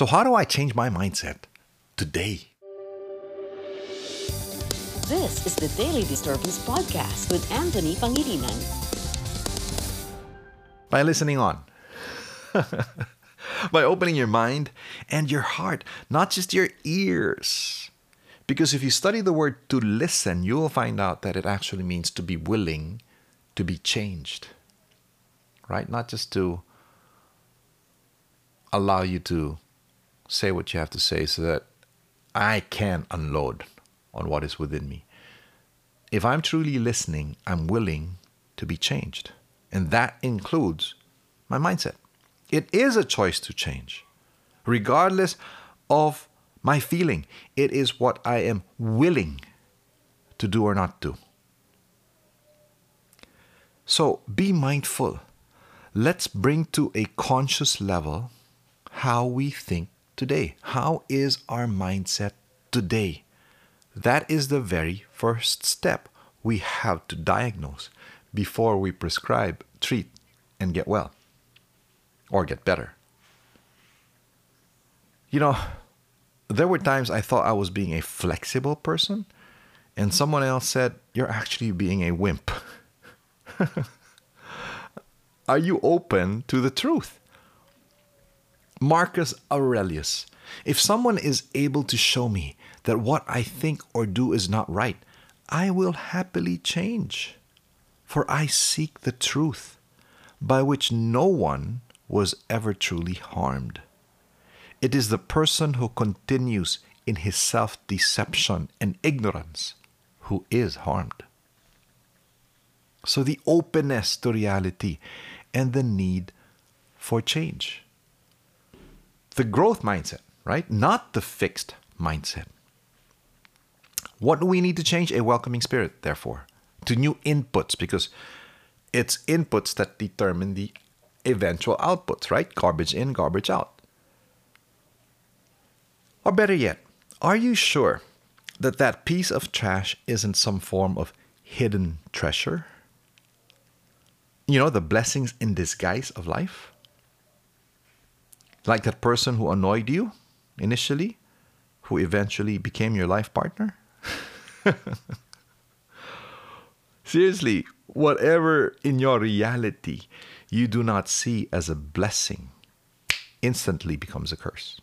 So, how do I change my mindset today? This is the Daily Disturbance Podcast with Anthony Pangilinan. By listening on. By opening your mind and your heart, not just your ears. Because if you study the word to listen, you will find out that it actually means to be willing to be changed. Right? Not just to allow you to say what you have to say so that I can unload on what is within me. If I'm truly listening, I'm willing to be changed. And that includes my mindset. It is a choice to change, regardless of my feeling. It is what I am willing to do or not do. So be mindful. Let's bring to a conscious level how we think today. How is our mindset today? That is the very first step we have to diagnose before we prescribe, treat, and get well or get better. You know, there were times I thought I was being a flexible person, and someone else said, You're actually being a wimp. Are you open to the truth? Marcus Aurelius. If someone is able to show me that what I think or do is not right, I will happily change. For I seek the truth, by which no one was ever truly harmed. It is the person who continues in his self deception and ignorance who is harmed. So, the openness to reality and the need for change. The growth mindset, right? Not the fixed mindset. What do we need to change? A welcoming spirit, therefore, to new inputs, because it's inputs that determine the eventual outputs, right? Garbage in, garbage out. Or better yet, are you sure that that piece of trash isn't some form of hidden treasure? You know, the blessings in disguise of life? Like that person who annoyed you initially, who eventually became your life partner? Seriously, whatever in your reality you do not see as a blessing instantly becomes a curse.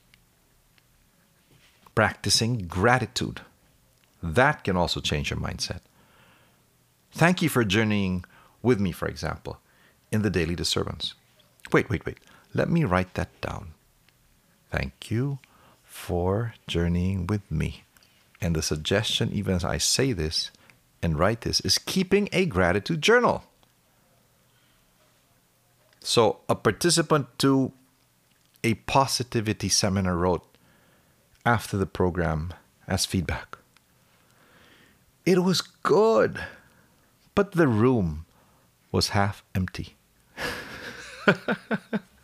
Practicing gratitude. That can also change your mindset. Thank you for journeying with me, for example, in the daily disturbance. Wait, wait, wait. Let me write that down. Thank you for journeying with me. And the suggestion, even as I say this and write this, is keeping a gratitude journal. So, a participant to a positivity seminar wrote after the program as feedback It was good, but the room was half empty.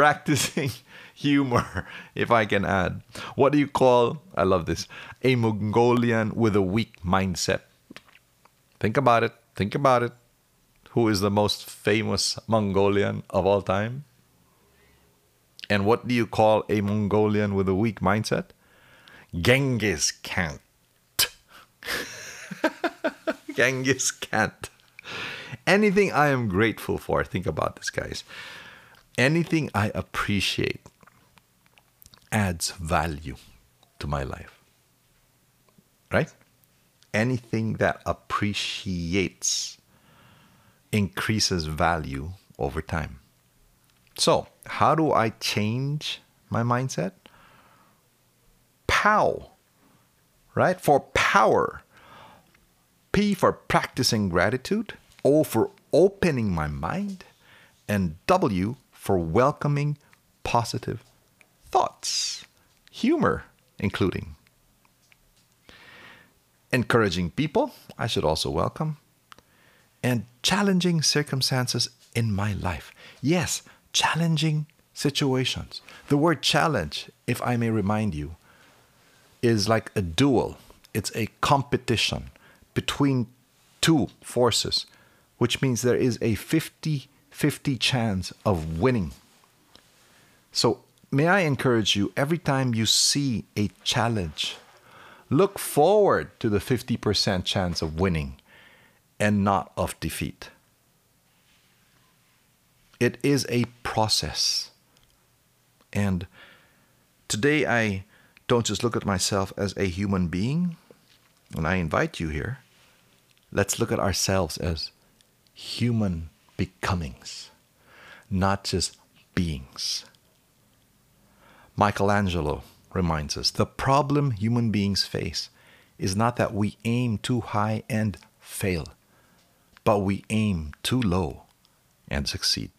Practicing humor, if I can add. What do you call, I love this, a Mongolian with a weak mindset? Think about it. Think about it. Who is the most famous Mongolian of all time? And what do you call a Mongolian with a weak mindset? Genghis Khan. Genghis Khan. Anything I am grateful for, think about this, guys. Anything I appreciate adds value to my life. Right? Anything that appreciates increases value over time. So, how do I change my mindset? POW, right? For power. P for practicing gratitude. O for opening my mind. And W for welcoming positive thoughts, humor, including. Encouraging people, I should also welcome. And challenging circumstances in my life. Yes, challenging situations. The word challenge, if I may remind you, is like a duel, it's a competition between two forces, which means there is a 50 50 chance of winning. So may I encourage you every time you see a challenge, look forward to the 50% chance of winning and not of defeat. It is a process. And today I don't just look at myself as a human being, and I invite you here. Let's look at ourselves as human becomings, not just beings. Michelangelo reminds us the problem human beings face is not that we aim too high and fail, but we aim too low and succeed.